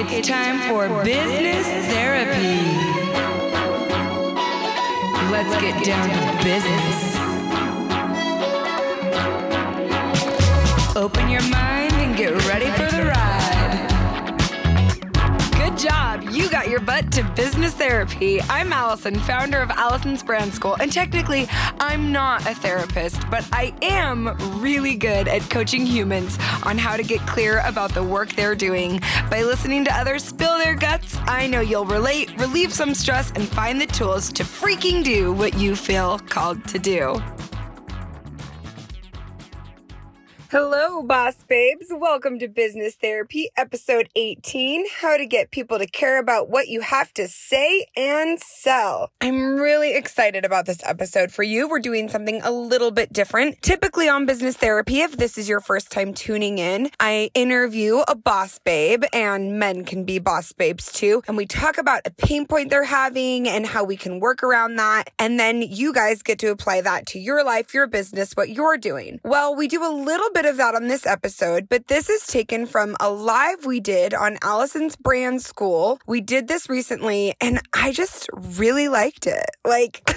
It's time for business therapy. Let's get down to business. Open your mind and get ready your butt to business therapy. I'm Allison, founder of Allison's Brand School, and technically, I'm not a therapist, but I am really good at coaching humans on how to get clear about the work they're doing. By listening to others spill their guts, I know you'll relate, relieve some stress, and find the tools to freaking do what you feel called to do. Hello, boss babes. Welcome to Business Therapy, episode 18 How to Get People to Care About What You Have to Say and Sell. I'm really excited about this episode for you. We're doing something a little bit different. Typically on Business Therapy, if this is your first time tuning in, I interview a boss babe, and men can be boss babes too. And we talk about a pain point they're having and how we can work around that. And then you guys get to apply that to your life, your business, what you're doing. Well, we do a little bit bit of that on this episode, but this is taken from a live we did on Allison's Brand School. We did this recently and I just really liked it. Like,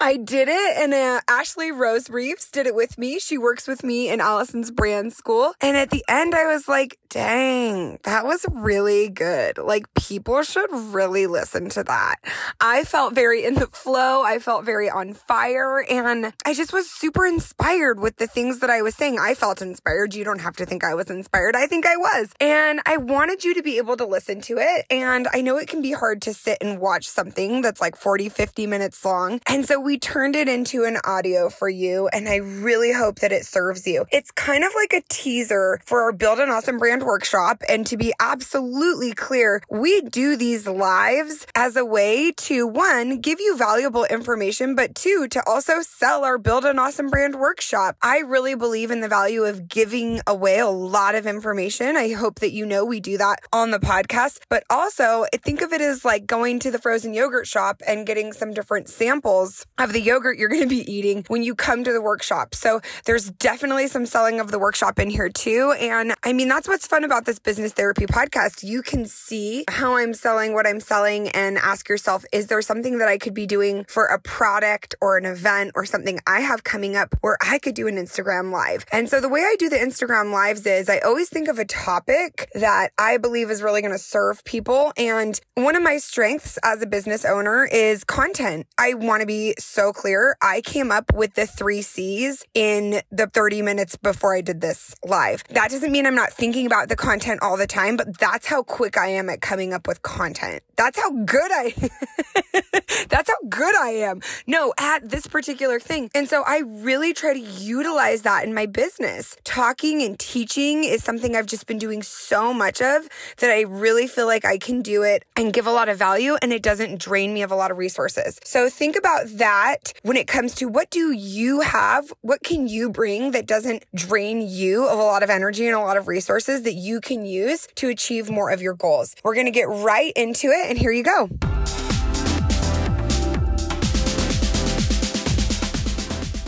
I did it, and uh, Ashley Rose Reeves did it with me. She works with me in Allison's brand school. And at the end, I was like, dang, that was really good. Like, people should really listen to that. I felt very in the flow. I felt very on fire, and I just was super inspired with the things that I was saying. I felt inspired. You don't have to think I was inspired. I think I was. And I wanted you to be able to listen to it. And I know it can be hard to sit and watch something that's like 40, 50 minutes long. And so we turned it into an audio for you, and I really hope that it serves you. It's kind of like a teaser for our Build an Awesome Brand workshop. And to be absolutely clear, we do these lives as a way to one, give you valuable information, but two, to also sell our Build an Awesome Brand workshop. I really believe in the value of giving away a lot of information. I hope that you know we do that on the podcast, but also think of it as like going to the frozen yogurt shop and getting some different samples of the yogurt you're going to be eating when you come to the workshop. So there's definitely some selling of the workshop in here too. And I mean, that's what's fun about this business therapy podcast. You can see how I'm selling what I'm selling and ask yourself, is there something that I could be doing for a product or an event or something I have coming up where I could do an Instagram live? And so the way I do the Instagram lives is I always think of a topic that I believe is really going to serve people. And one of my strengths as a business owner is content. I want to be so clear. I came up with the three C's in the 30 minutes before I did this live. That doesn't mean I'm not thinking about the content all the time, but that's how quick I am at coming up with content. That's how good I, that's how good I am. No, at this particular thing. And so I really try to utilize that in my business. Talking and teaching is something I've just been doing so much of that I really feel like I can do it and give a lot of value and it doesn't drain me of a lot of resources. So think about that when it comes to what do you have? What can you bring that doesn't drain you of a lot of energy and a lot of resources that you can use to achieve more of your goals? We're going to get right into it and here you go.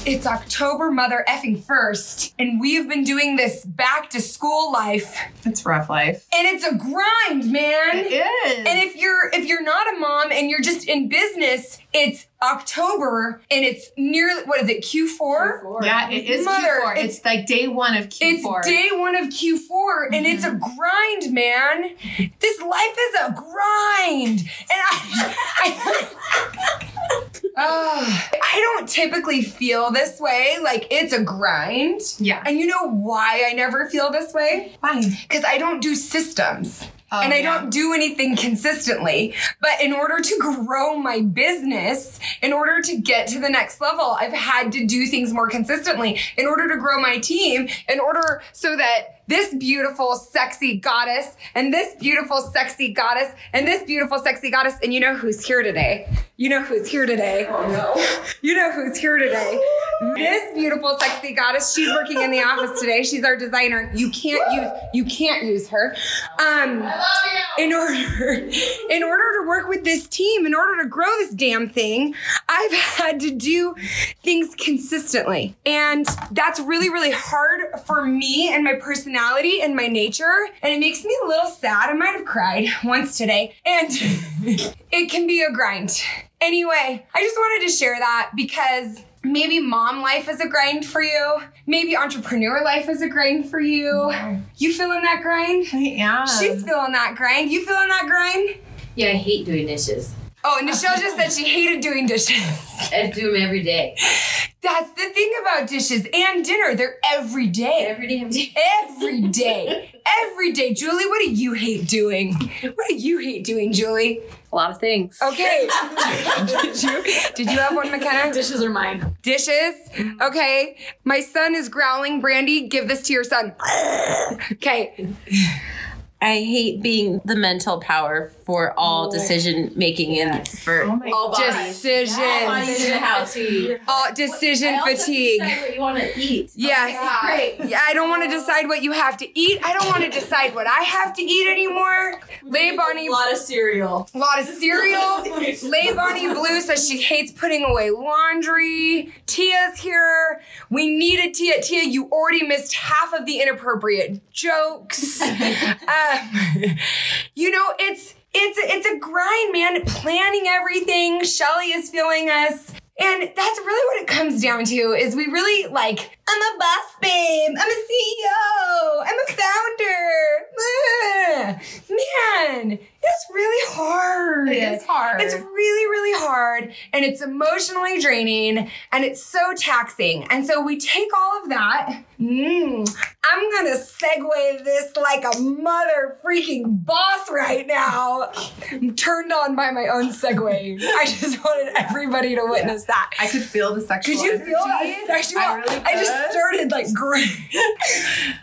It's October mother effing first, and we've been doing this back to school life. It's rough life. And it's a grind, man. It is. And if you're if you're not a mom and you're just in business, it's October and it's nearly what is it Q4? Q4. Yeah, it is Mother, Q4. It's, it's, like day one of Q4. It's day one of Q4 mm-hmm. and it's a mm-hmm. grind, man. This life is a grind, and I. I uh, I don't typically feel this way. Like it's a grind. Yeah. And you know why I never feel this way? Why? Because I don't do systems. Oh, and I yeah. don't do anything consistently. But in order to grow my business, in order to get to the next level, I've had to do things more consistently in order to grow my team, in order so that this beautiful, sexy goddess, and this beautiful, sexy goddess, and this beautiful, sexy goddess. And you know who's here today? You know who's here today? Oh no. you know who's here today? This beautiful, sexy goddess. She's working in the office today. She's our designer. You can't use you can't use her. Um in order in order to work with this team, in order to grow this damn thing, I've had to do things consistently. And that's really really hard for me and my personality and my nature, and it makes me a little sad. I might have cried once today. And it can be a grind. Anyway, I just wanted to share that because maybe mom life is a grind for you. Maybe entrepreneur life is a grind for you. You feeling that grind? I am. She's feeling that grind. You feeling that grind? Yeah, I hate doing dishes. Oh, and Nichelle just said she hated doing dishes. I do them every day. That's the thing about dishes and dinner. They're every day. Every day. Every day. every day. Julie, what do you hate doing? What do you hate doing, Julie? A lot of things. Okay. did you did you have one, McKenna? Dishes are mine. Dishes. Okay. My son is growling. Brandy, give this to your son. Okay. I hate being the mental power for all decision making and for Oh my all bodies. Decisions. The. All decision fatigue. what you want to eat. Yes. Great. Yeah, I don't want to decide what you have to eat. I don't want to decide what I have to eat anymore. Lay Bonnie, A lot of cereal. a lot of cereal. Lay Bonnie Blue says she hates putting away laundry. Tia's here. We needed Tia. Tia, you already missed half of the inappropriate jokes. um, you know, it's it's it's a grind, man. Planning everything. Shelly is feeling us. And that's really what it comes down to is we really like, I'm a boss babe, I'm a CEO, I'm a founder. Man, it's really hard. It is hard. It's really, really hard and it's emotionally draining and it's so taxing. And so we take all of that. Mm, I'm gonna segue this like a mother freaking boss right now. I'm turned on by my own segue. I just wanted everybody to witness that. I could feel the sexual. Could you feel that sexual? I really I just started like great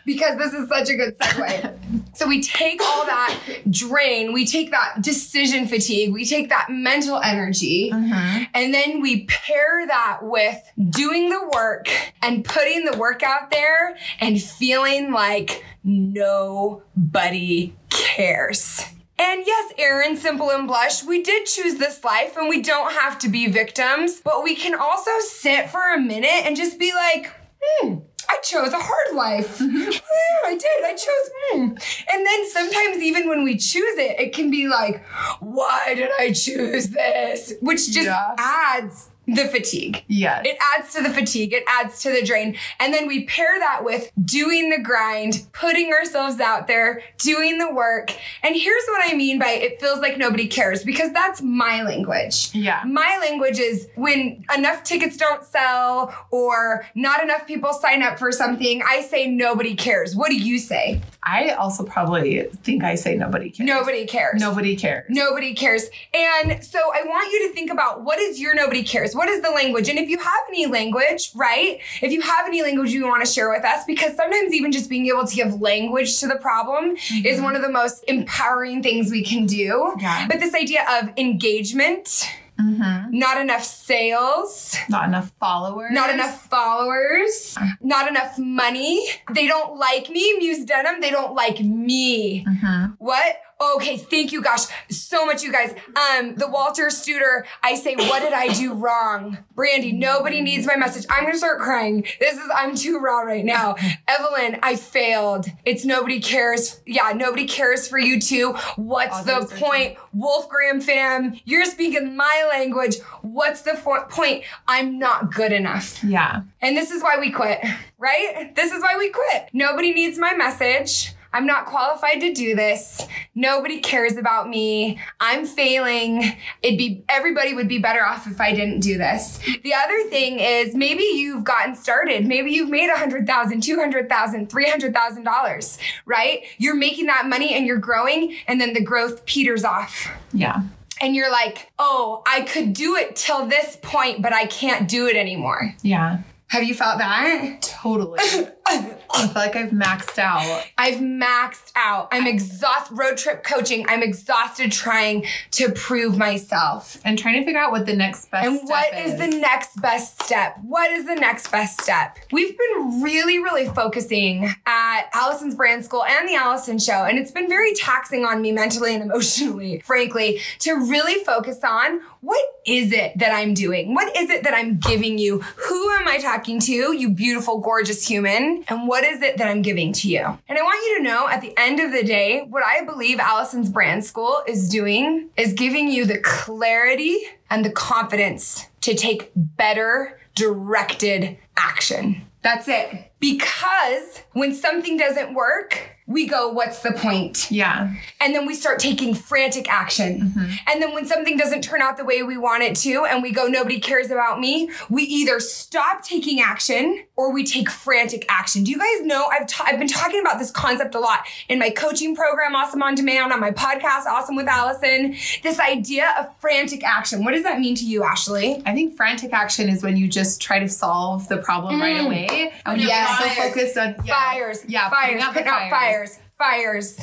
because this is such a good segue. so we take all that drain, we take that decision fatigue, we take that mental energy, Mhm. and then we pair that with doing the work and putting the work out there and feeling like nobody cares. And yes, Aaron, Simple and Blush, we did choose this life and we don't have to be victims, but we can also sit for a minute and just be like, hmm, I chose a hard life. Yeah, I did. I chose, hmm. And then sometimes, even when we choose it, it can be like, why did I choose this? Which just Yeah. adds the fatigue. Yes. It adds to the fatigue, it adds to the drain. And then we pair that with doing the grind, putting ourselves out there, doing the work. And here's what I mean by it feels like nobody cares because that's my language. yeah. My language is when enough tickets don't sell or not enough people sign up for something, I say nobody cares. What do you say? I also probably think I say nobody cares. Nobody cares. Nobody cares. Nobody cares. And so I want you to think about what is your nobody cares? What is the language? And if you have any language, right? If you have any language you want to share with us, because sometimes even just being able to give language to the problem is mm-hmm. one of the most empowering things we can do. Yeah. But this idea of engagement, Mm-hmm. not enough sales, Not enough followers. not enough followers, not enough money. They don't like me, Muse Denim. They don't like me. Mm-hmm. What? Okay, thank you, gosh, so much, you guys. Um, the Walter Studer, I say, what did I do wrong? Brandy, nobody needs my message. I'm gonna start crying. This is, I'm too raw right now. Evelyn, I failed. It's nobody cares. Yeah, nobody cares for you too. What's the point? Wolf Graham fam, you're speaking my language. What's the fo- point? I'm not good enough. Yeah. And this is why we quit, right? This is why we quit. Nobody needs my message. I'm not qualified to do this. Nobody cares about me. I'm failing. It'd be everybody would be better off if I didn't do this. The other thing is maybe you've gotten started. Maybe you've made a hundred thousand, two hundred thousand, three hundred thousand dollars, right? You're making that money and you're growing, and then the growth peters off Yeah. and you're like, oh, I could do it till this point, but I can't do it anymore. Yeah. Have you felt that? Totally. I feel like I've maxed out. I've maxed out. I'm exhausted. Road trip coaching. I'm exhausted trying to prove myself. And trying to figure out what the next best And what is the next best step? What is the next best step? We've been really, really focusing at Allison's Brand School and the Allison Show, and it's been very taxing on me mentally and emotionally, frankly, to really focus on what is it that I'm doing? What is it that I'm giving you? Who am I talking to, you beautiful, gorgeous human? And what is it that I'm giving to you? And I want you to know at the end of the day, what I believe Allison's Brand School is doing is giving you the clarity and the confidence to take better directed action. That's it. Because when something doesn't work, we go, what's the point? Yeah. And then we start taking frantic action. Mm-hmm. And then when something doesn't turn out the way we want it to, and we go, nobody cares about me, we either stop taking action or we take frantic action. Do you guys know? I've, ta- I've been talking about this concept a lot in my coaching program, Awesome on Demand, on my podcast, Awesome with Allison. This idea of frantic action. What does that mean to you, Ashley? I think frantic action is when you just try to solve the problem right mm. away. And when Yes. you're so focused on yeah, Fires, Yeah, fires, putting out putting out fires, fires.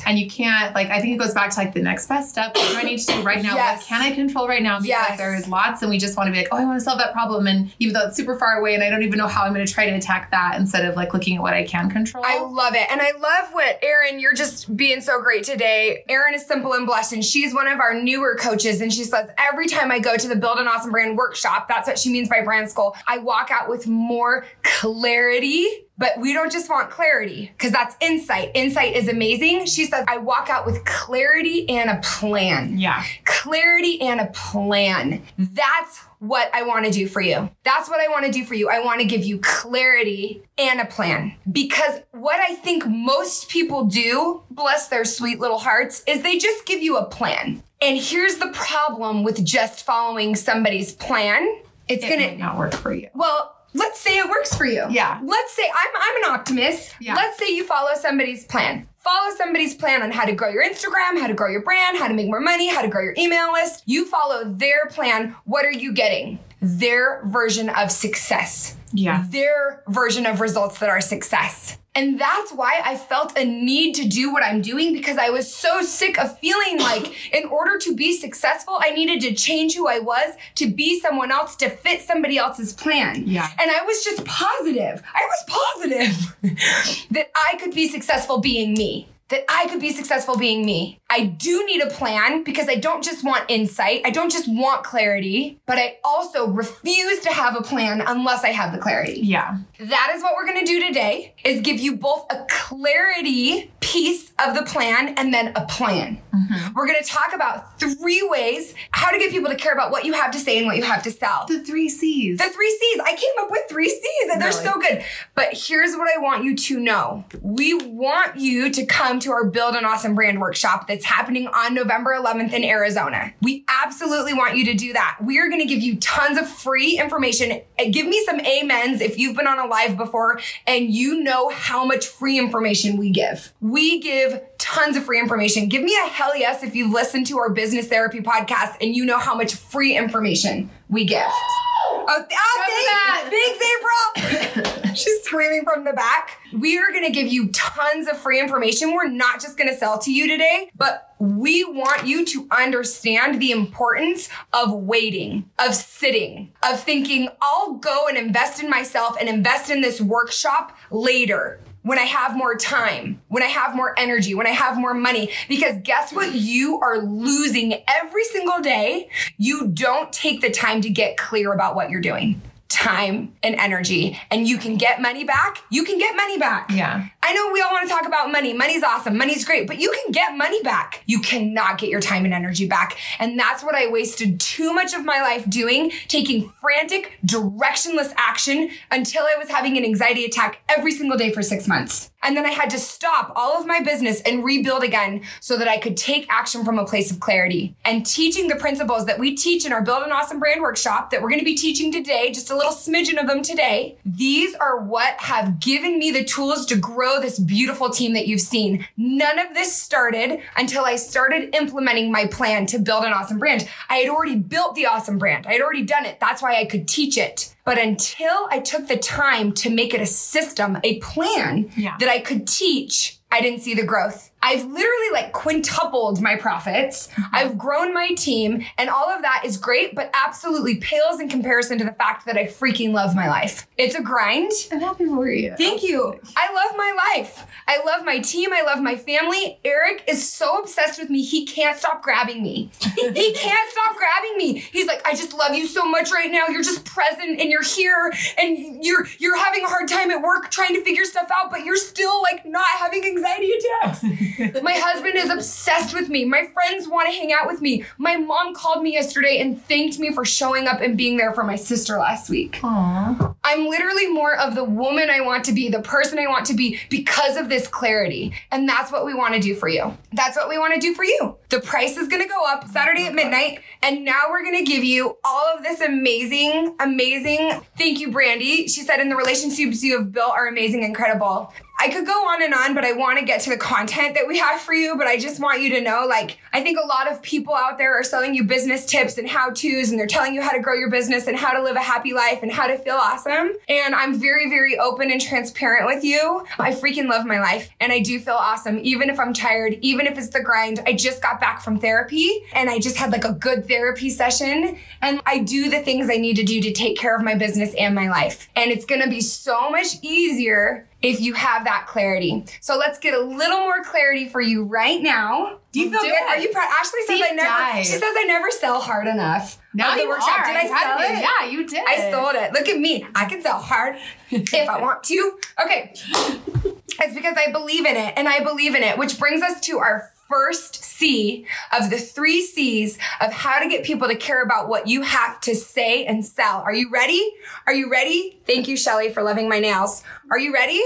And you can't like I think it goes back to like the next best step. What do I need to do right now? Yes. What can I control right now? Because Yes. there is lots and we just want to be like, oh, I want to solve that problem. And even though it's super far away and I don't even know how I'm gonna try to attack that instead of like looking at what I can control. I love it. And I love what Erin, you're just being so great today. Erin is simple and blessed, and she's one of our newer coaches. And she says, every time I go to the Build an Awesome Brand workshop, that's what she means by brand school, I walk out with more clarity. But we don't just want clarity because that's insight. Insight is amazing. She says, I walk out with clarity and a plan yeah. clarity and a plan. That's what I want to do for you. That's what I want to do for you. I want to give you clarity and a plan. Because what I think most people do, bless their sweet little hearts, is they just give you a plan. And here's the problem with just following somebody's plan. It's It gonna not work for you. well, let's say it works for you. Yeah. Let's say I'm I'm an optimist. Yeah. Let's say you follow somebody's plan. Follow somebody's plan on how to grow your Instagram, how to grow your brand, how to make more money, how to grow your email list. You follow their plan. What are you getting? Their version of success. Yeah. Their version of results that are success. And that's why I felt a need to do what I'm doing because I was so sick of feeling like in order to be successful, I needed to change who I was to be someone else to fit somebody else's plan. Yeah. And I was just positive. I was positive that I could be successful being me. That I could be successful being me. I do need a plan because I don't just want insight. I don't just want clarity, but I also refuse to have a plan unless I have the clarity. Yeah. That is what we're going to do today is give you both a clarity piece of the plan and then a plan. Mm-hmm. We're going to talk about three ways how to get people to care about what you have to say and what you have to sell. The three C's. The three C's. I came up with three C's and they're so good. But here's what I want you to know. We want you to come to our Build an Awesome Brand workshop that's happening on November 11th in Arizona. We absolutely want you to do that. We are going to give you tons of free information. Give me some amens if you've been on a live before and you know how much free information we give. We give tons of free information. Give me a hell yes if you've listened to our business therapy podcast and you know how much free information we give. Oh, oh thanks, thanks, April. She's screaming from the back. We are going to give you tons of free information. We're not just going to sell to you today, but we want you to understand the importance of waiting, of sitting, of thinking, I'll go and invest in myself and invest in this workshop later when I have more time, when I have more energy, when I have more money. Because guess what? You are losing every single day. You don't take the time to get clear about what you're doing. Time and energy, and you can get money back. You can get money back. Yeah. I know we all want to talk about money. Money's awesome. Money's great, but you can get money back. You cannot get your time and energy back. And that's what I wasted too much of my life doing, taking frantic, directionless action until I was having an anxiety attack every single day for six months. And then I had to stop all of my business and rebuild again so that I could take action from a place of clarity. And teaching the principles that we teach in our Build an Awesome Brand workshop that we're going to be teaching today, just a little smidgen of them today, these are what have given me the tools to grow this beautiful team that you've seen. None of this started until I started implementing my plan to build an awesome brand. I had already built the awesome brand. I had already done it. That's why I could teach it. But until I took the time to make it a system, a plan Yeah. that I could teach, I didn't see the growth. I've literally like quintupled my profits. Mm-hmm. I've grown my team, and all of that is great, but absolutely pales in comparison to the fact that I freaking love my life. It's a grind. I'm happy for you. Thank you. I love my life. I love my team. I love my family. Eric is so obsessed with me. He can't stop grabbing me. he can't stop grabbing me. He's like, I just love you so much right now. You're just present and you're here and you're you're having a hard time at work trying to figure stuff out, but you're still like not having anxiety attacks. my husband is obsessed with me. My friends want to hang out with me. My mom called me yesterday and thanked me for showing up and being there for my sister last week. Aw. I'm literally more of the woman I want to be, the person I want to be because of this clarity. And that's what we want to do for you. That's what we want to do for you. The price is going to go up Saturday at midnight. And now we're going to give you all of this amazing, amazing. Thank you, Brandy. She said, in the relationships you have built are amazing, incredible. I could go on and on, but I want to get to the content that we have for you. But I just want you to know like, I think a lot of people out there are selling you business tips and how to's, and they're telling you how to grow your business and how to live a happy life and how to feel awesome. And I'm very, very open and transparent with you. I freaking love my life and I do feel awesome, even if I'm tired, even if it's the grind. I just got back from therapy and I just had like a good therapy session. And I do the things I need to do to take care of my business and my life. And it's gonna be so much easier if you have that clarity. So let's get a little more clarity for you right now. Do you feel do good? it. Are you proud? Ashley says Deep I never. dive. She says I never sell hard enough. Now the you workshop. are. Did I You sell it? Yeah, you did. I sold it. Look at me. I can sell hard if I want to. Okay. It's because I believe in it and I believe in it, which brings us to our first C of the three C's of how to get people to care about what you have to say and sell. Are you ready? Are you ready? Thank you, Shelly, for loving my nails. Are you ready?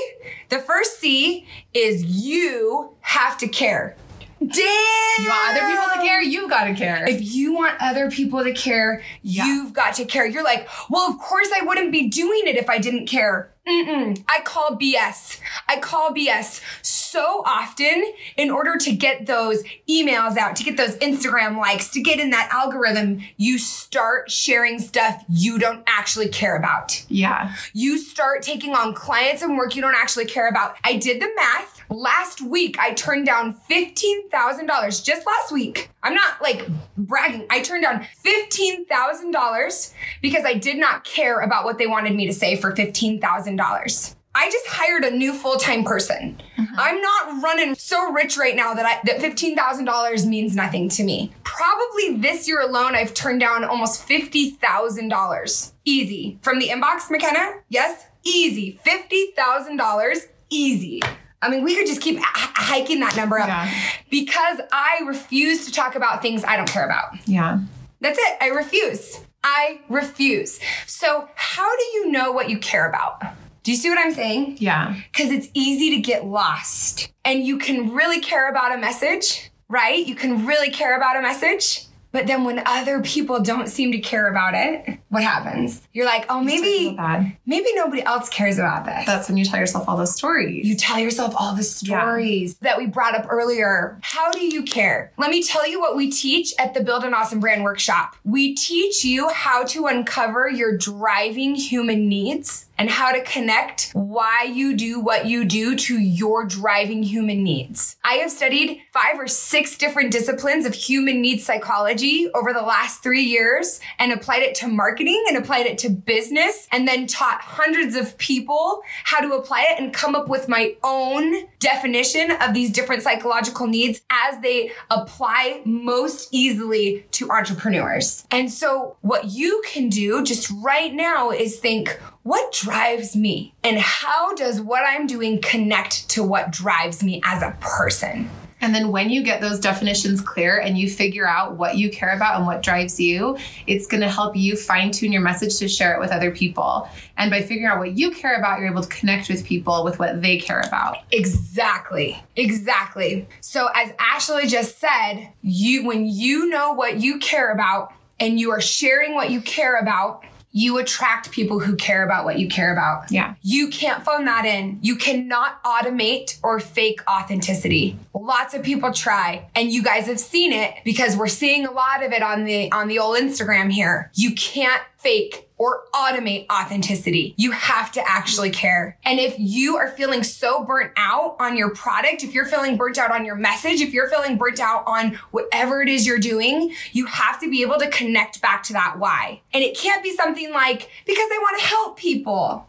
The first C is you have to care. Damn! You want other people to care, you've got to care. If you want other people to care, Yeah. you've got to care. You're like, well, of course I wouldn't be doing it if I didn't care. Mm-mm. I call BS. I call BS so often in order to get those emails out, to get those Instagram likes, to get in that algorithm. You start sharing stuff you don't actually care about yeah. you start taking on clients and work you don't actually care about. I did the math. Last week, I turned down $15,000 just last week. I'm not like bragging. I turned down $15,000 because I did not care about what they wanted me to say for $15,000. I just hired a new full-time person. Uh-huh. I'm not running so rich right now that I that $15,000 means nothing to me. Probably this year alone I've turned down almost $50,000. Easy. From the inbox, McKenna? Yes? Easy. $50,000 easy. I mean, we could just keep h- hiking that number up Yeah. because I refuse to talk about things I don't care about. Yeah. That's it. I refuse. I refuse. So, how do you know what you care about? Do you see what I'm saying? Yeah. Because it's easy to get lost. And you can really care about a message, right? You can really care about a message. But then when other people don't seem to care about it, what happens? You're like, oh, Start to feel maybe, maybe nobody else cares about this. That's when you tell yourself all those stories. You tell yourself all the stories that we brought up earlier. How do you care? Let me tell you what we teach at the Build an Awesome Brand Workshop. We teach you how to uncover your driving human needs and how to connect why you do what you do to your driving human needs. I have studied five or six different disciplines of human needs psychology over the last three years and applied it to marketing and applied it to business and then taught hundreds of people how to apply it and come up with my own definition of these different psychological needs as they apply most easily to entrepreneurs. And so, what you can do just right now is think, what drives me? And how does what I'm doing connect to what drives me as a person? And then when you get those definitions clear and you figure out what you care about and what drives you, it's going to help you fine tune your message to share it with other people. And by figuring out what you care about, you're able to connect with people with what they care about. Exactly. Exactly. So as Ashley just said, you when you know what you care about and you are sharing what you care about, you attract people who care about what you care about. Yeah. You can't phone that in. You cannot automate or fake authenticity. Lots of people try, and you guys have seen it because we're seeing a lot of it on the on the old Instagram here. You can't fake or automate authenticity. You have to actually care. And if you are feeling so burnt out on your product, if you're feeling burnt out on your message, if you're feeling burnt out on whatever it is you're doing, you have to be able to connect back to that why. And it can't be something like, because I want to help people.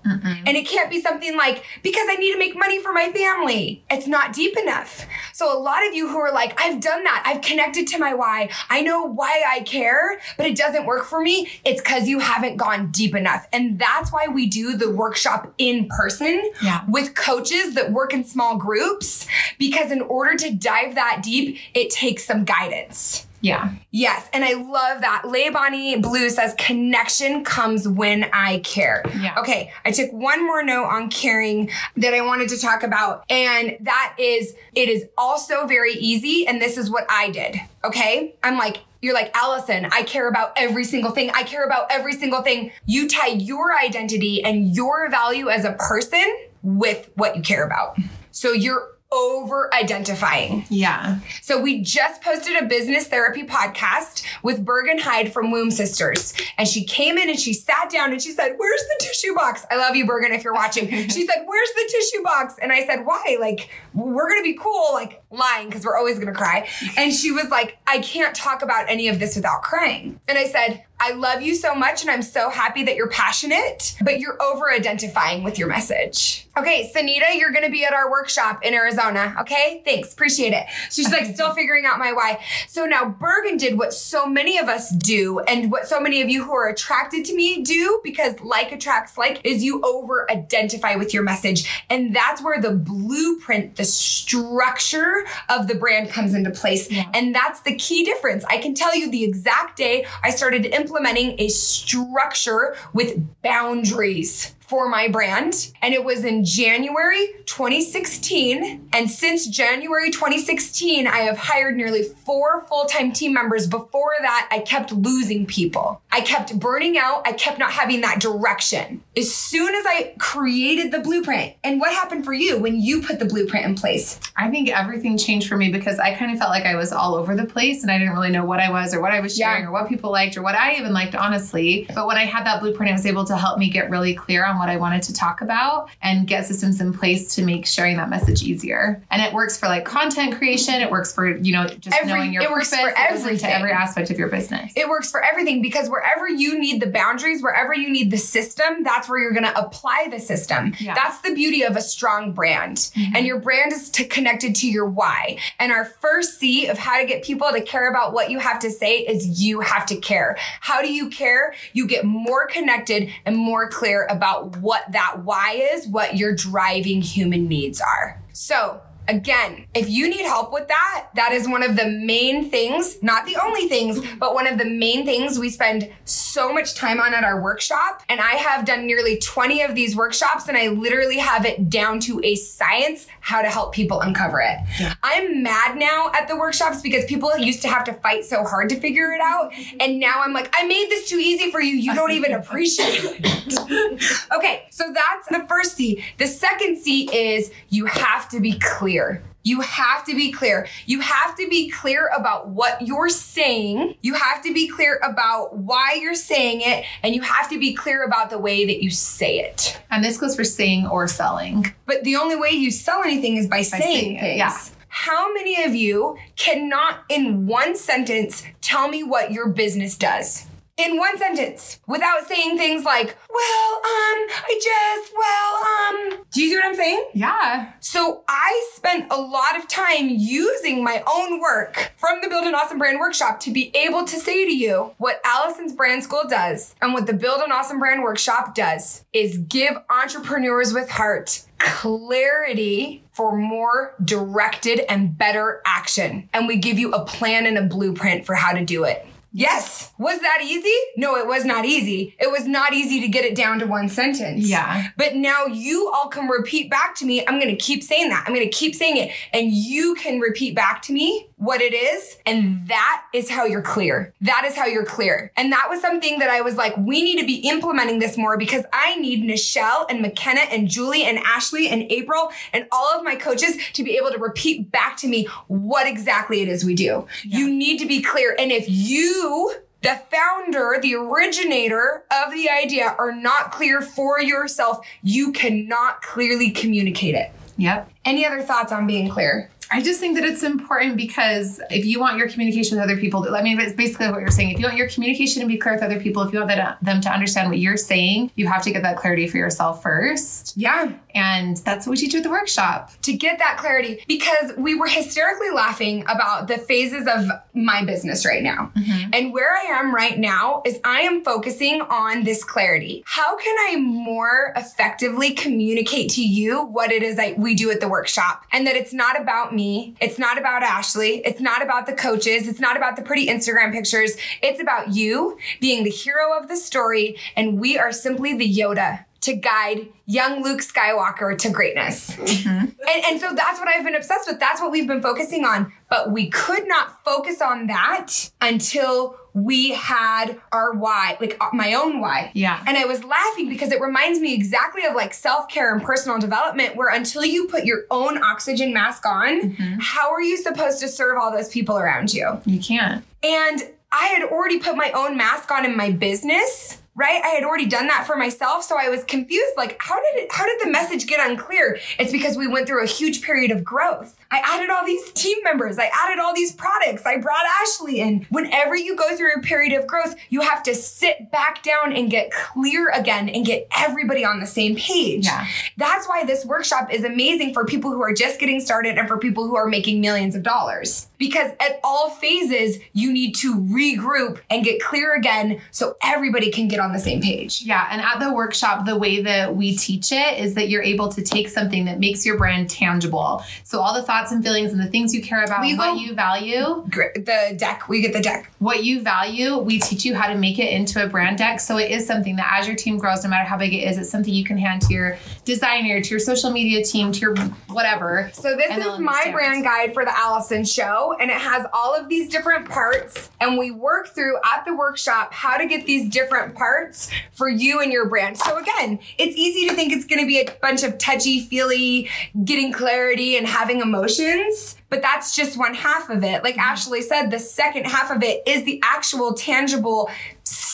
And it can't be something like, because I need to make money for my family. It's not deep enough. So, a lot of you who are like, I've done that, I've connected to my why, I know why I care, but it doesn't work for me, it's because you haven't gone deep enough. And that's why we do the workshop in person Yeah. with coaches that work in small groups, because in order to dive that deep, it takes some guidance. Yeah. Yes, and I love that. Leibani Blue says connection comes when I care. Yeah. Okay, I took one more note on caring that I wanted to talk about, and that is it is also very easy, and this is what I did. Okay, I'm like, you're like, Allison, I care about every single thing. I care about every single thing. You tie your identity and your value as a person with what you care about. So you're over identifying. Yeah. So we just posted a business therapy podcast with Bergen Hyde from Womb Sisters. And she came in and she sat down and she said, Where's the tissue box? I love you, Bergen, if you're watching. She said, Where's the tissue box? And I said, Why? Like, we're gonna be cool, like lying, because we're always gonna cry. And she was like, I can't talk about any of this without crying. And I said, I love you so much and I'm so happy that you're passionate, but you're over identifying with your message. Okay, Sanita, you're gonna be at our workshop in Arizona. Okay, thanks, appreciate it. She's like still figuring out my why. So now Bergen did what so many of us do, and what so many of you who are attracted to me do, because like attracts like, is you over identify with your message. And that's where the blueprint, the structure of the brand comes into place. And that's the key difference. I can tell you the exact day I started implementing a structure with boundaries for my brand. And it was in January 2016. And since January 2016, I have hired nearly four full time team members. Before that, I kept losing people. I kept burning out. I kept not having that direction. As soon as I created the blueprint, and what happened for you when you put the blueprint in place? I think everything changed for me because I kind of felt like I was all over the place and I didn't really know what I was or what I was sharing Yeah. or what people liked or what I even liked, honestly. But when I had that blueprint, it was able to help me get really clear on what I wanted to talk about and get systems in place to make sharing that message easier. And it works for like content creation, it works for, you know, just Every- knowing your it works purpose. for It goes everything. every aspect of your business. It works for everything because wherever you need the boundaries, wherever you need the system, that's where you're going to apply the system. Yeah. That's the beauty of a strong brand. Mm-hmm. And your brand is to, connected to your why. And our first C of how to get people to care about what you have to say is you have to care. How do you care? You get more connected and more clear about what that why is, what your driving human needs are. So, Again, if you need help with that, that is one of the main things, not the only things, but one of the main things we spend so much time on at our workshop. And I have done nearly 20 of these workshops, and I literally have it down to a science how to help people uncover it. I'm mad now at the workshops because people used to have to fight so hard to figure it out. And now I'm like, I made this too easy for you. You don't even appreciate it. okay, so that's the first C. The second C is you have to be clear. You have to be clear. You have to be clear about what you're saying. You have to be clear about why you're saying it. And you have to be clear about the way that you say it. and this goes for saying or selling. But the only way you sell anything is by, saying, saying it, things. yeah. How many of you cannot, in one sentence, tell me what your business does? In one sentence, without saying things like, well, um, I just, well, um. Do you see what I'm saying? Yeah. So I spent a lot of time using my own work from the Build an Awesome Brand Workshop to be able to say to you what Allison's Brand School does and what the Build an Awesome Brand Workshop does is give entrepreneurs with heart clarity for more directed and better action. And we give you a plan and a blueprint for how to do it. Yes. Was that easy? No, it was not easy. It was not easy to get it down to one sentence. Yeah. But now you all can repeat back to me. I'm going to keep saying that. I'm going to keep saying it. And you can repeat back to me what it is. And that is how you're clear. That is how you're clear. And that was something that I was like, we need to be implementing this more because I need Nichelle and McKenna and Julie and Ashley and April and all of my coaches to be able to repeat back to me what exactly it is we do. You need to be clear. And if you the founder, the originator of the idea are not clear for yourself, you cannot clearly communicate it. Yep. Any other thoughts on being clear? I just think that it's important because if you want your communication with other people, I mean, it's basically what you're saying. If you want your communication to be clear with other people, if you want them- to understand what you're saying, you have to get that clarity for yourself first. Yeah. And that's what we teach at the workshop. to get that clarity because we were hysterically laughing about the phases of my business right now. Mm-hmm. And where I am right now is I am focusing on this clarity. How can I more effectively communicate to you what it is that we do at the workshop? And that it's not about me, it's not about Ashley, it's not about the coaches, it's not about the pretty Instagram pictures, it's about you being the hero of the story. And we are simply the Yoda to guide young Luke Skywalker to greatness. And, and so that's what I've been obsessed with. That's what we've been focusing on. But we could not focus on that until we had our why, like uh, my own why. Yeah. And I was laughing because it reminds me exactly of like self care and personal development, where until you put your own oxygen mask on, how are you supposed to serve all those people around you? You can't. And I had already put my own mask on in my business, right? I had already done that for myself. So I was confused. Like, how did it, how did the message get unclear? It's because we went through a huge period of growth. I added all these team members. I added all these products. I brought Ashley in. Whenever you go through a period of growth, you have to sit back down and get clear again and get everybody on the same page. Yeah. That's why this workshop is amazing for people who are just getting started and for people who are making millions of dollars. Because at all phases, you need to regroup and get clear again so everybody can get on the same page. Yeah, and at the workshop, the way that we teach it is that you're able to take something that makes your brand tangible. So all the thoughts and feelings and the things you care about, you what you value, The deck, we get the deck. what you value, we teach you how to make it into a brand deck. So it is something that as your team grows, no matter how big it is, it's something you can hand to your designer, to your social media team, to your whatever. So this is my brand guide for the Allison show, and it has all of these different parts. And we work through at the workshop how to get these different parts for you and your brand. So again, it's easy to think it's going to be a bunch of touchy feely, getting clarity and having emotions. But that's just one half of it. Like mm-hmm. Ashley said, the second half of it is the actual tangible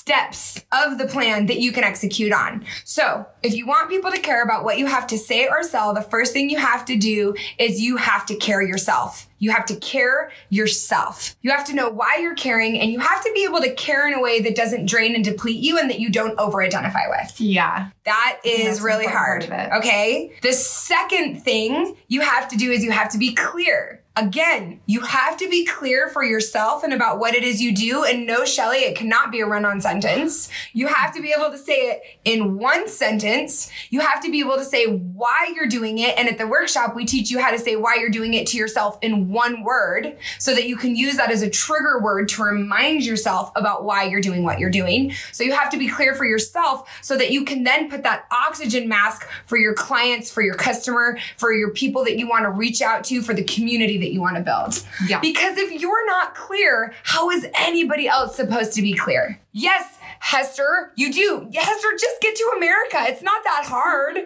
steps of the plan that you can execute on. So, if you want people to care about what you have to say or sell, the first thing you have to do is you have to care yourself. You have to care yourself. You have to know why you're caring and you have to be able to care in a way that doesn't drain and deplete you and that you don't over identify with. Yeah. That is really hard. part of it. Okay. The second thing you have to do is you have to be clear. Again, you have to be clear for yourself and about what it is you do. And no, Shelly, it cannot be a run on sentence. You have to be able to say it in one sentence. You have to be able to say why you're doing it. And at the workshop, we teach you how to say why you're doing it to yourself in one word so that you can use that as a trigger word to remind yourself about why you're doing what you're doing. So you have to be clear for yourself so that you can then put that oxygen mask for your clients, for your customer, for your people that you want to reach out to, for the community that you want to build. Yeah. Because if you're not clear, how is anybody else supposed to be clear? Yes, Hester, you do. Hester, just get to America. It's not that hard.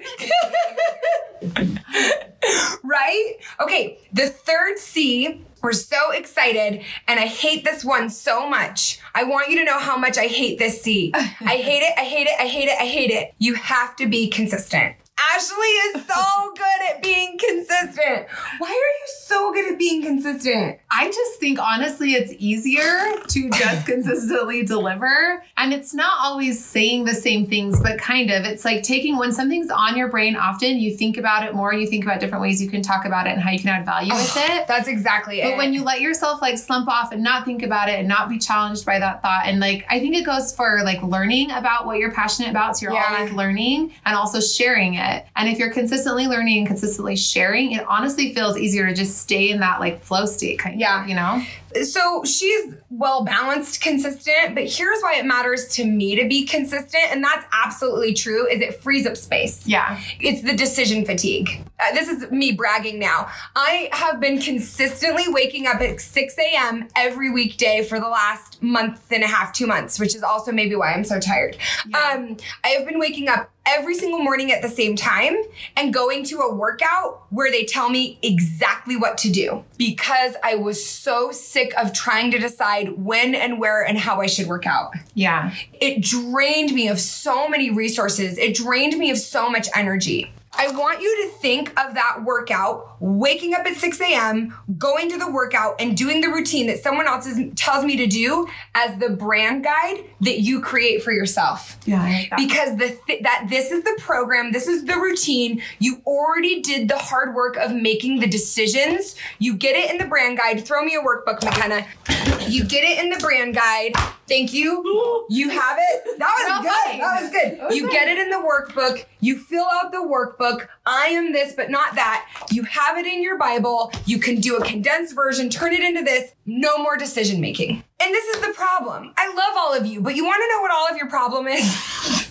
right? Okay, the third C. We're so excited, and I hate this one so much. I want you to know how much I hate this C. I hate it, I hate it, I hate it, I hate it. You have to be consistent. Ashley is so good at being consistent. Why are you so good at being consistent? I just think honestly, it's easier to just consistently deliver. And it's not always saying the same things, but kind of. It's like taking when something's on your brain often, you think about it more, you think about different ways you can talk about it and how you can add value with it. That's exactly it. But when you let yourself like slump off and not think about it and not be challenged by that thought, and like I think it goes for like learning about what you're passionate about. So you're Yeah. always learning and also sharing it. And if you're consistently learning and consistently sharing, it honestly feels easier to just stay in that like flow state kind Yeah. of, you know? so she's well balanced, consistent, but here's why it matters to me to be consistent, and that's absolutely true, is it frees up space. Yeah. It's the decision fatigue. Uh, this is me bragging now. I have been consistently waking up at 6 a.m. every weekday for the last month and a half, two months, which is also maybe why I'm so tired. Um, I have been waking up every single morning at the same time and going to a workout where they tell me exactly what to do because I was so sick of trying to decide when and where and how I should work out. Yeah. It drained me of so many resources, it drained me of so much energy. I want you to think of that workout, waking up at 6 a.m., going to the workout, and doing the routine that someone else is, tells me to do as the brand guide that you create for yourself. Yeah. I like that. Because the th- that this is the program, this is the routine. You already did the hard work of making the decisions. You get it in the brand guide. Throw me a workbook, McKenna. You get it in the brand guide. Thank you. You have it. That was good. That was good. You get it in the workbook. You fill out the workbook. I am this, but not that. You have it in your Bible. You can do a condensed version, turn it into this. No more decision making. And this is the problem. I love all of you, but you want to know what all of your problem is?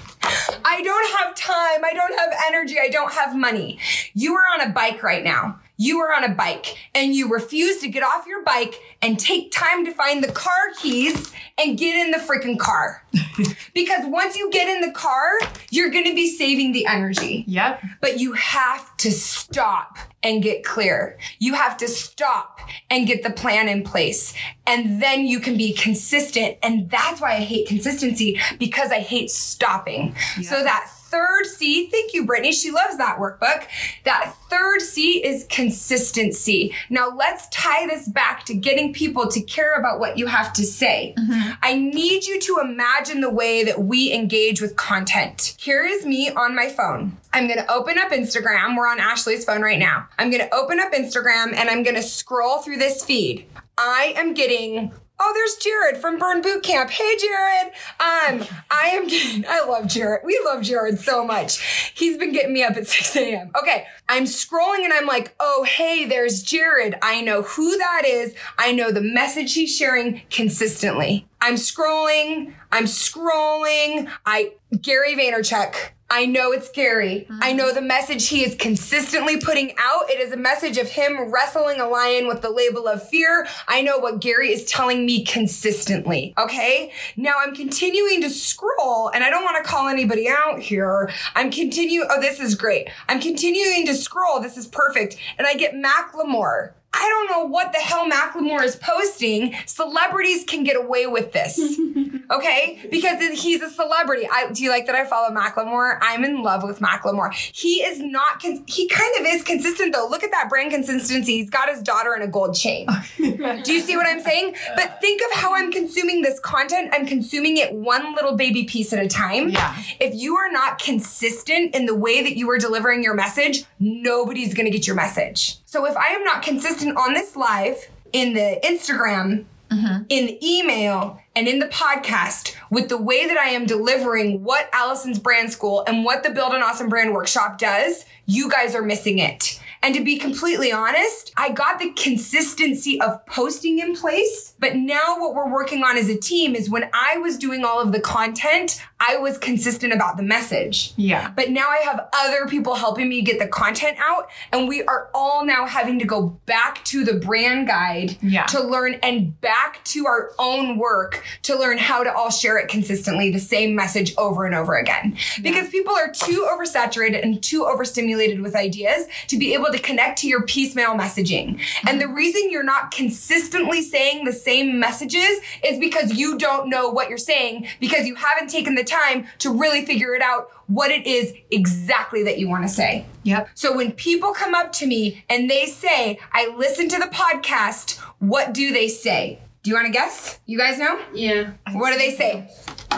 I don't have time. I don't have energy. I don't have money. You are on a bike right now. You are on a bike and you refuse to get off your bike and take time to find the car keys and get in the freaking car. because once you get in the car, you're going to be saving the energy. Yep. But you have to stop and get clear. You have to stop and get the plan in place. And then you can be consistent. And that's why I hate consistency because I hate stopping. So that third C, thank you, Brittany. She loves that workbook. That third C is consistency. Now let's tie this back to getting people to care about what you have to say. Mm-hmm. I need you to imagine the way that we engage with content. Here is me on my phone. I'm gonna open up Instagram. We're on Ashley's phone right now. I'm gonna open up Instagram and I'm gonna scroll through this feed. I am getting Oh, there's Jared from Burn Boot Camp. Hey, Jared. Um, I am getting, I love Jared. We love Jared so much. He's been getting me up at 6 a.m. Okay. I'm scrolling and I'm like, oh, hey, there's Jared. I know who that is. I know the message he's sharing consistently. I'm scrolling. I'm scrolling. I, Gary Vaynerchuk. I know it's Gary. I mm-hmm. know the message he is consistently putting out. It is a message of him wrestling a lion with the label of fear. I know what Gary is telling me consistently. Okay. Now I'm continuing to scroll and I don't want to call anybody out here. I'm continuing. Oh, this is great. I'm continuing to scroll. This is perfect. And I get Macklemore. I don't know what the hell Macklemore is posting. Celebrities can get away with this. okay? Because he's a celebrity. I, do you like that I follow Macklemore? I'm in love with Macklemore. He is not, con- he kind of is consistent though. Look at that brand consistency. He's got his daughter in a gold chain. do you see what I'm saying? But think of how I'm consuming this content. I'm consuming it one little baby piece at a time. Yeah. If you are not consistent in the way that you are delivering your message, nobody's gonna get your message. So if I am not consistent on this live, in the Instagram, mm-hmm. in the email, and in the podcast with the way that I am delivering what Allison's brand school and what the Build an Awesome Brand workshop does, you guys are missing it. And to be completely honest, I got the consistency of posting in place. But now what we're working on as a team is when I was doing all of the content, I was consistent about the message. Yeah. But now I have other people helping me get the content out, and we are all now having to go back to the brand guide Yeah. to learn and back to our own work to learn how to all share it consistently, the same message over and over again. Because people are too oversaturated and too overstimulated with ideas to be able to connect to your piecemeal messaging. And the reason you're not consistently saying the same messages is because you don't know what you're saying because you haven't taken the time to really figure it out what it is exactly that you want to say. Yep. So when people come up to me and they say, I listen to the podcast, what do they say? Do you want to guess? You guys know? Yeah. What do they say?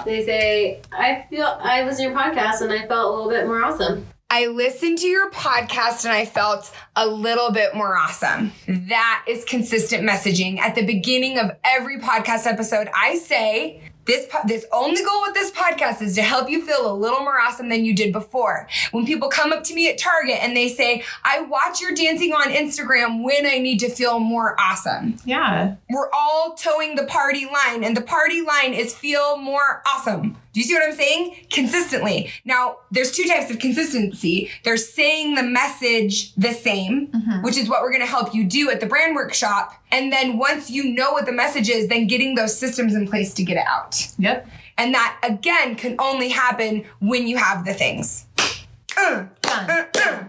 They say, I feel I listened to your podcast and I felt a little bit more awesome. I listened to your podcast and I felt a little bit more awesome. That is consistent messaging. At the beginning of every podcast episode, I say, this po- this only goal with this podcast is to help you feel a little more awesome than you did before. When people come up to me at Target and they say, "I watch your dancing on Instagram when I need to feel more awesome." Yeah. We're all toeing the party line, and the party line is feel more awesome. Do you see what I'm saying? Consistently. Now, there's two types of consistency. There's saying the message the same, which is what we're going to help you do at the brand workshop. And then once you know what the message is, then getting those systems in place to get it out. Yep. And that again can only happen when you have the things. uh, uh, uh.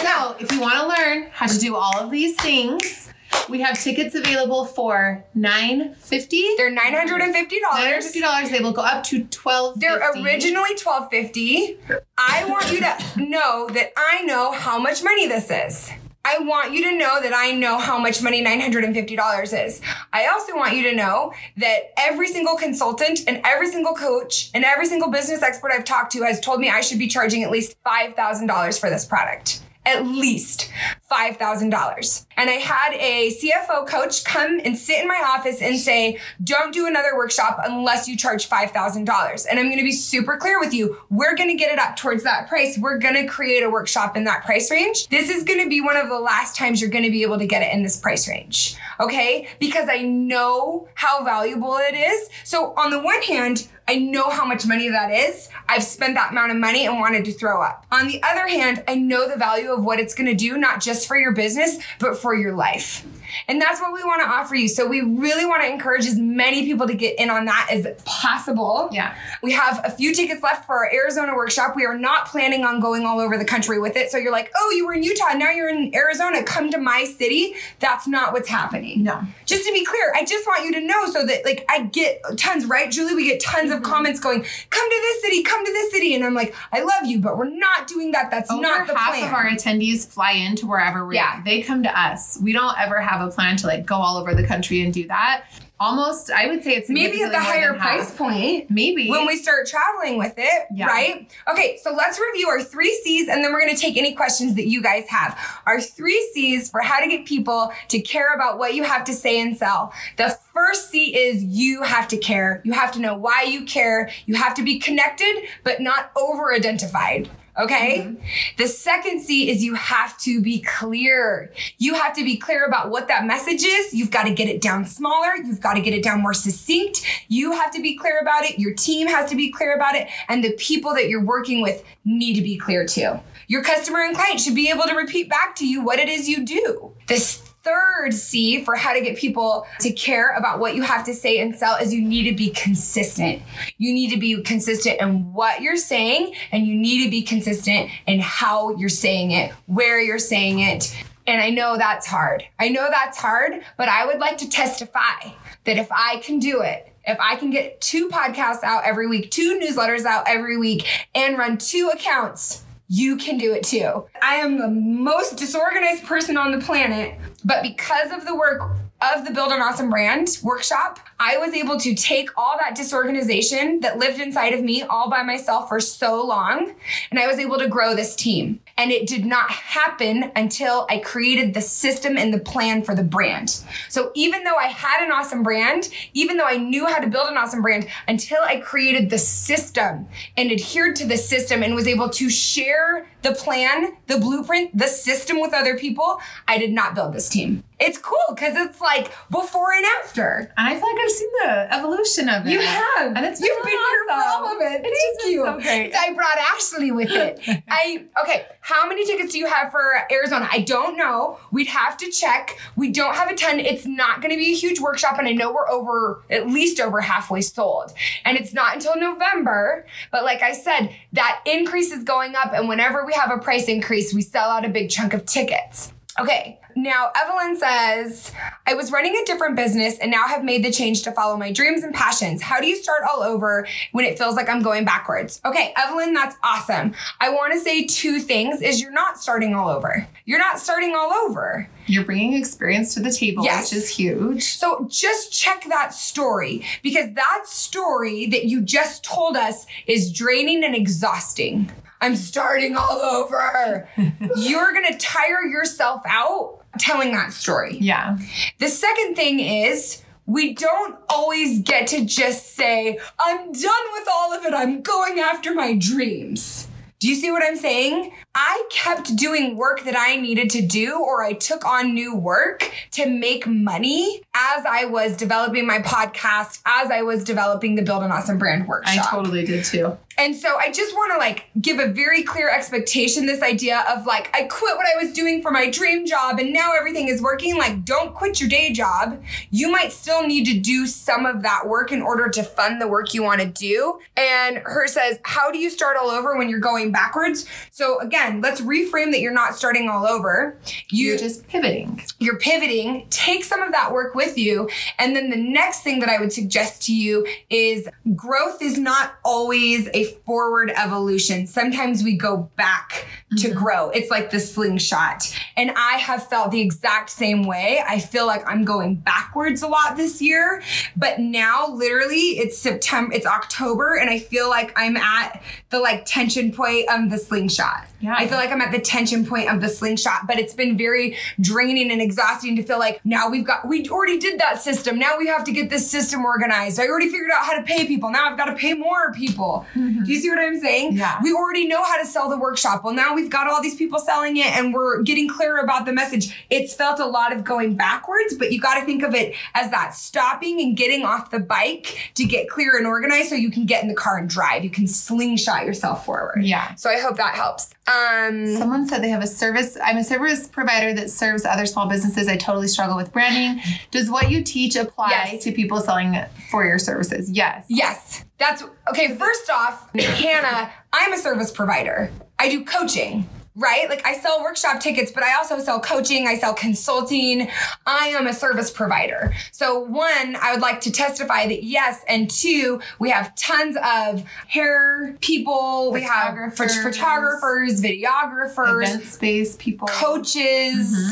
So, if you want to learn how to do all of these things, we have tickets available for nine fifty. They're nine hundred and fifty dollars. fifty dollars. They will go up to twelve. They're originally twelve fifty. I want you to know that I know how much money this is. I want you to know that I know how much money $950 is. I also want you to know that every single consultant and every single coach and every single business expert I've talked to has told me I should be charging at least $5,000 for this product. At least $5,000. And I had a CFO coach come and sit in my office and say, don't do another workshop unless you charge $5,000. And I'm going to be super clear with you. We're going to get it up towards that price. We're going to create a workshop in that price range. This is going to be one of the last times you're going to be able to get it in this price range. Okay. Because I know how valuable it is. So on the one hand, I know how much money that is. I've spent that amount of money and wanted to throw up. On the other hand, I know the value of what it's going to do, not just for your business, but for your life. And that's what we want to offer you. So we really want to encourage as many people to get in on that as possible. Yeah. We have a few tickets left for our Arizona workshop. We are not planning on going all over the country with it. So you're like, oh, you were in Utah, now you're in Arizona, come to my city. That's not what's happening. No. Just to be clear, I just want you to know so that like I get tons, right, Julie? We get tons of mm-hmm. comments going, come to this city, come to this city. And I'm like, I love you, but we're not doing that. That's Over not the half plan. of our attendees fly into wherever we're Yeah. at. They come to us. We don't ever have a plan to like go all over the country and do that. Almost, I would say it's Maybe at the higher than half. price point. Maybe when we start traveling with it, Yeah. right? Okay, so let's review our three C's and then we're gonna take any questions that you guys have. Our three C's for how to get people to care about what you have to say and sell. The first C is you have to care. You have to know why you care. You have to be connected, but not over identified. Okay. Mm-hmm. The second C is you have to be clear. You have to be clear about what that message is. You've got to get it down smaller. You've got to get it down more succinct. You have to be clear about it. Your team has to be clear about it. And the people that you're working with need to be clear too. Your customer and client should be able to repeat back to you what it is you do. This third C for how to get people to care about what you have to say and sell is you need to be consistent. You need to be consistent in what you're saying and you need to be consistent in how you're saying it, where you're saying it. And I know that's hard. I know that's hard, but I would like to testify that if I can do it, if I can get two podcasts out every week, two newsletters out every week, and run two accounts, you can do it too. I am the most disorganized person on the planet, but because of the work of the Build an Awesome Brand workshop, I was able to take all that disorganization that lived inside of me all by myself for so long, and I was able to grow this team. And it did not happen until I created the system and the plan for the brand. So even though I had an awesome brand, even though I knew how to build an awesome brand, until I created the system and adhered to the system and was able to share the plan, the blueprint, the system with other people, I did not build this team. It's cool because it's like before and after. And I feel like I've seen the evolution of it. You have. And it's You've been been here for all of it. It's Thank you. so great. I brought Ashley with it. I okay. How many tickets do you have for Arizona? I don't know. We'd have to check. We don't have a ton. It's not going to be a huge workshop, and I know we're over at least over halfway sold. And it's not until November. But like I said, that increase is going up, and whenever we have a price increase, we sell out a big chunk of tickets. Okay, now Evelyn says, I was running a different business and now have made the change to follow my dreams and passions. How do you start all over when it feels like I'm going backwards? Okay, Evelyn, that's awesome. I want to say two things is you're not starting all over. You're not starting all over. You're bringing experience to the table, Yes. which is huge. So just check that story because that story that you just told us is draining and exhausting. I'm starting all over. You're going to tire yourself out telling that story. Yeah. The second thing is we don't always get to just say, I'm done with all of it. I'm going after my dreams. Do you see what I'm saying? I kept doing work that I needed to do, or I took on new work to make money as I was developing my podcast, as I was developing the Build an Awesome Brand workshop. I totally did too. And so I just want to like give a very clear expectation this idea of like, I quit what I was doing for my dream job and now everything is working. Like, don't quit your day job. You might still need to do some of that work in order to fund the work you want to do. And her says, How do you start all over when you're going backwards? So again, let's reframe that you're not starting all over. You You're just pivoting. you're pivoting, take some of that work with you. And then the next thing that I would suggest to you is growth is not always a forward evolution. Sometimes we go back to mm-hmm. grow. It's like the slingshot. And I have felt the exact same way. I feel like I'm going backwards a lot this year, but now literally it's September, it's October, and I feel like I'm at the like tension point of the slingshot. Yeah. I feel like I'm at the tension point of the slingshot, but it's been very draining and exhausting to feel like now we've got, we already did that system. Now we have to get this system organized. I already figured out how to pay people. Now I've got to pay more people. Mm-hmm. Do you see what I'm saying? Yeah. We already know how to sell the workshop. Well, now we've got all these people selling it and we're getting clearer about the message. It's felt a lot of going backwards, but you got to think of it as that stopping and getting off the bike to get clear and organized so you can get in the car and drive. You can slingshot yourself forward. Yeah. So I hope that helps. Um, Someone said they have a service. I'm a service provider that serves other small businesses. I totally struggle with branding. Does what you teach apply Yes. to people selling for your services? Yes. Yes. That's okay. First off, Hannah, I'm a service provider. I do coaching, right? Like I sell workshop tickets, but I also sell coaching, I sell consulting. I am a service provider. So, one, I would like to testify that yes. And two, we have tons of hair people, we have phot- Photographers. photographers, videographers, Event space people. coaches.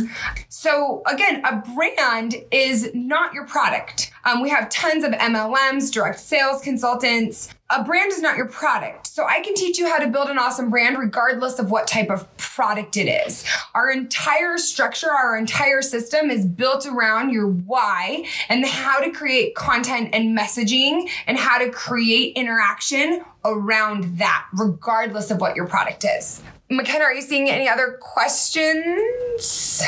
Mm-hmm. So again, a brand is not your product. Um, we have tons of MLMs, direct sales consultants. A brand is not your product. So I can teach you how to build an awesome brand regardless of what type of product it is. Our entire structure, our entire system is built around your why and how to create content and messaging and how to create interaction around that, regardless of what your product is. McKenna, are you seeing any other questions?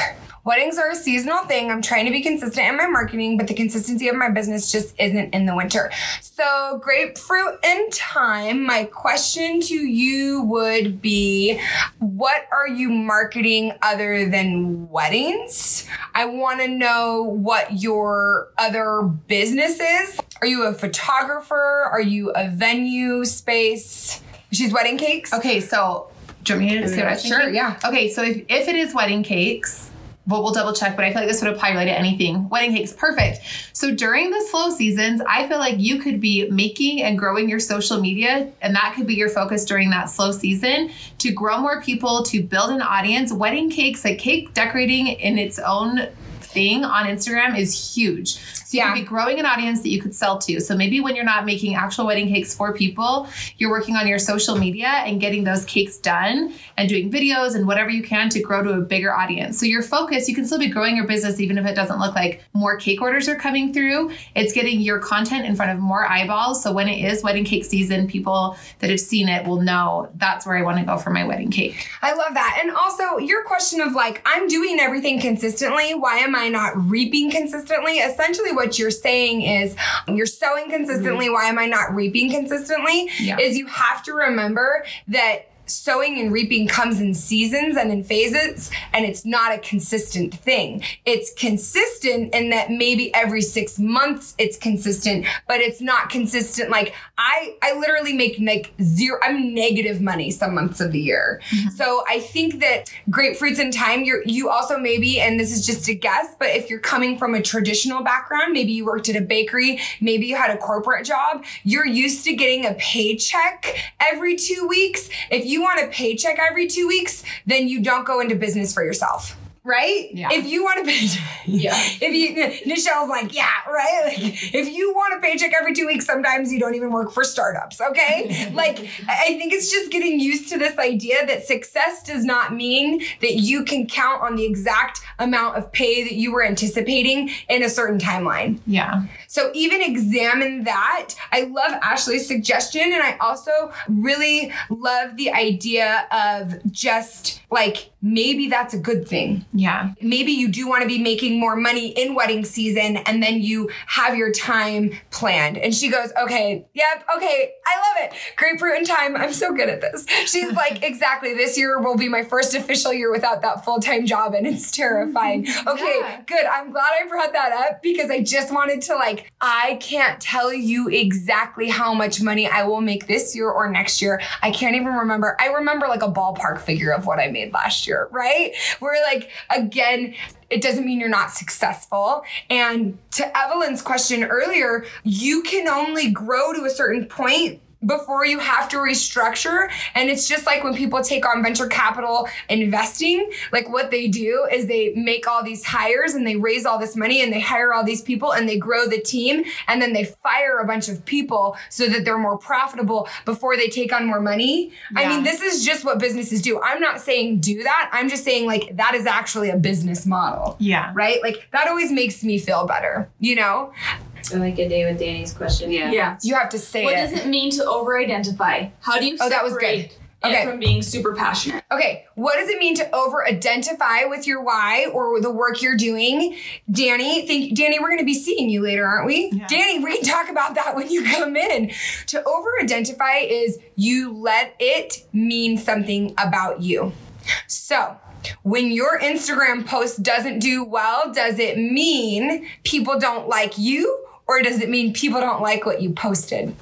Weddings are a seasonal thing. I'm trying to be consistent in my marketing, but the consistency of my business just isn't in the winter. So, grapefruit and time. My question to you would be what are you marketing other than weddings? I want to know what your other business is. Are you a photographer? Are you a venue space? She's wedding cakes. Okay, so do you want me to say what I was Sure, thinking? yeah. Okay, so if, if it is wedding cakes, well, we'll double check, but I feel like this would apply really to anything. Wedding cakes, perfect. So during the slow seasons, I feel like you could be making and growing your social media, and that could be your focus during that slow season to grow more people, to build an audience. Wedding cakes, like cake decorating in its own thing on Instagram is huge. So you Yeah. could be growing an audience that you could sell to. So maybe when you're not making actual wedding cakes for people, you're working on your social media and getting those cakes done and doing videos and whatever you can to grow to a bigger audience. So your focus, you can still be growing your business even if it doesn't look like more cake orders are coming through. It's getting your content in front of more eyeballs. So when it is wedding cake season, people that have seen it will know that's where I want to go for my wedding cake. I love that. And also, your question of like, I'm doing everything consistently. Why am I not reaping consistently? Essentially, what you're saying is you're sowing consistently. Mm-hmm. Why am I not reaping consistently? Yeah. Is you have to remember that sowing and reaping comes in seasons and in phases and it's not a consistent thing. It's consistent in that maybe every six months it's consistent but it's not consistent like i i literally make like zero i'm negative money some months of the year. Mm-hmm. So i think that grapefruits and time you're you also maybe and this is just a guess but if you're coming from a traditional background maybe you worked at a bakery maybe you had a corporate job you're used to getting a paycheck every two weeks. If you want a paycheck every two weeks then you don't go into business for yourself right? Yeah. If you want a paycheck, Yeah. If you, Nichelle's like, yeah, right. Like, if you want a paycheck every two weeks, sometimes you don't even work for startups. Okay, like I think it's just getting used to this idea that success does not mean that you can count on the exact amount of pay that you were anticipating in a certain timeline. Yeah. So even examine that. I love Ashley's suggestion. And I also really love the idea of just like maybe that's a good thing. Yeah. maybe you do want to be making more money in wedding season and then you have your time planned. And she goes, okay, yep, okay, I love it. Grapefruit and time. I'm so good at this. She's like, exactly. This year will be my first official year without that full time job and it's terrifying. Okay, Yeah. good. I'm glad I brought that up because I just wanted to like, I can't tell you exactly how much money I will make this year or next year. I can't even remember. I remember like a ballpark figure of what I made last year, right? Where like, again, it doesn't mean you're not successful. And to Evelyn's question earlier, you can only grow to a certain point before you have to restructure. And it's just like when people take on venture capital investing, like what they do is they make all these hires and they raise all this money and they hire all these people and they grow the team and then they fire a bunch of people so that they're more profitable before they take on more money. I mean, this is just what businesses do. I'm not saying do that. I'm just saying like that is actually a business model. Yeah. Right? Like that always makes me feel better, you know? I like a day with Danny's question. Yeah. Yeah. You have to say What it. does it mean to over identify? How do you Oh, that was good. it Okay. from being super passionate? Okay, what does it mean to over identify with your why or the work you're doing? Danny, think Danny, we're gonna be seeing you later, aren't we? Yeah. Danny, we can talk about that when you come in. To over identify is you let it mean something about you. So, when your Instagram post doesn't do well, does it mean people don't like you or does it mean people don't like what you posted?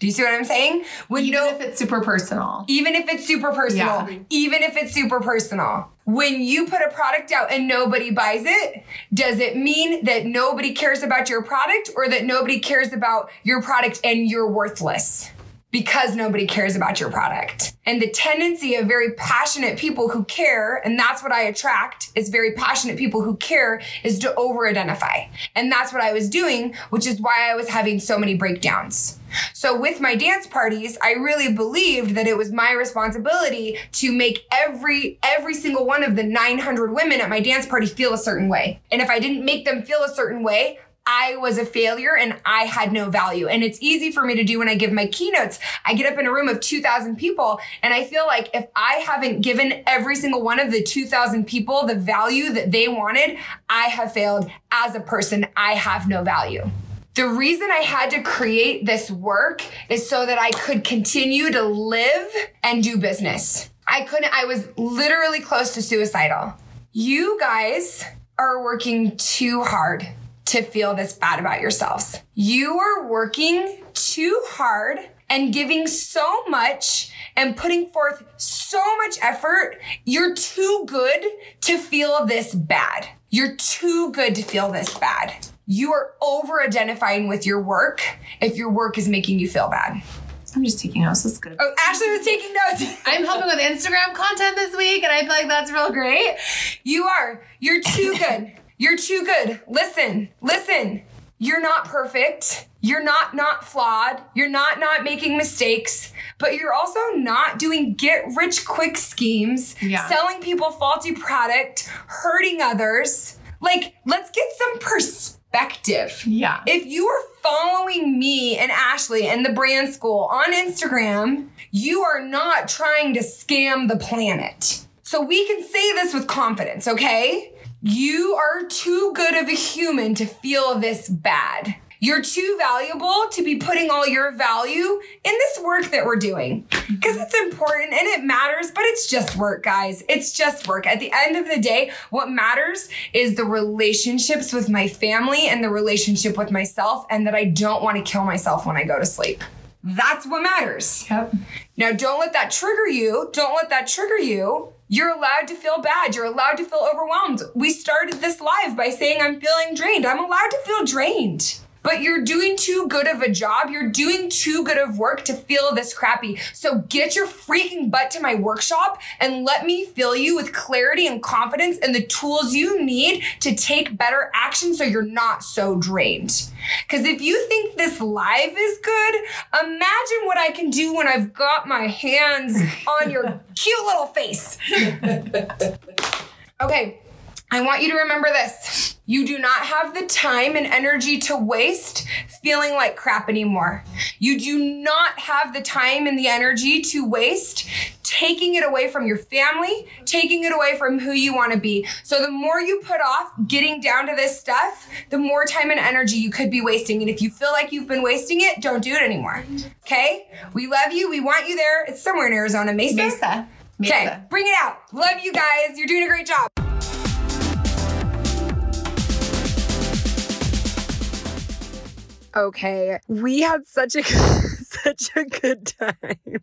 Do you see what I'm saying? When Even no- if it's super personal. even if it's super personal, Yeah. even if it's super personal. When you put a product out and nobody buys it, does it mean that nobody cares about your product or that nobody cares about your product and you're worthless? Because nobody cares about your product. And the tendency of very passionate people who care, and that's what I attract, is very passionate people who care, is to over identify. And that's what I was doing, which is why I was having so many breakdowns. So with my dance parties, I really believed that it was my responsibility to make every every single one of the 900 women at my dance party feel a certain way. And if I didn't make them feel a certain way, I was a failure and I had no value. And it's easy for me to do when I give my keynotes. I get up in a room of 2,000 people and I feel like if I haven't given every single one of the 2,000 people the value that they wanted, I have failed as a person. I have no value. The reason I had to create this work is so that I could continue to live and do business. I couldn't, I was literally close to suicidal. You guys are working too hard to feel this bad about yourselves. You are working too hard and giving so much and putting forth so much effort. You're too good to feel this bad. You're too good to feel this bad. You are over identifying with your work if your work is making you feel bad. I'm just taking notes. That's good. Oh, Ashley was taking notes. I'm helping with Instagram content this week, and I feel like that's real great. You are. You're too good. You're too good. Listen, listen. You're not perfect. You're not not flawed. You're not not making mistakes, but you're also not doing get rich quick schemes, Yeah. selling people faulty product, hurting others. Like, let's get some perspective. Yeah. If you are following me and Ashley and the brand school on Instagram, you are not trying to scam the planet. So we can say this with confidence, okay? You are too good of a human to feel this bad. You're too valuable to be putting all your value in this work that we're doing. Because it's important and it matters, but it's just work, guys. It's just work. At the end of the day, what matters is the relationships with my family and the relationship with myself, and that I don't want to kill myself when I go to sleep. That's what matters. Yep. Now, don't let that trigger you. Don't let that trigger you. You're allowed to feel bad. You're allowed to feel overwhelmed. We started this live by saying I'm feeling drained. I'm allowed to feel drained. But you're doing too good of a job. You're doing too good of work to feel this crappy. So get your freaking butt to my workshop and let me fill you with clarity and confidence and the tools you need to take better action so you're not so drained. Because if you think this live is good, imagine what I can do when I've got my hands on your cute little face. Okay, I want you to remember this. You do not have the time and energy to waste feeling like crap anymore. You do not have the time and the energy to waste taking it away from your family, taking it away from who you want to be. So the more you put off getting down to this stuff, the more time and energy you could be wasting. And if you feel like you've been wasting it, don't do it anymore. Okay? We love you. We want you there. It's somewhere in Arizona, Mesa. Mesa. Okay, bring it out. Love you guys. You're doing a great job. Okay, we had such a such a good time.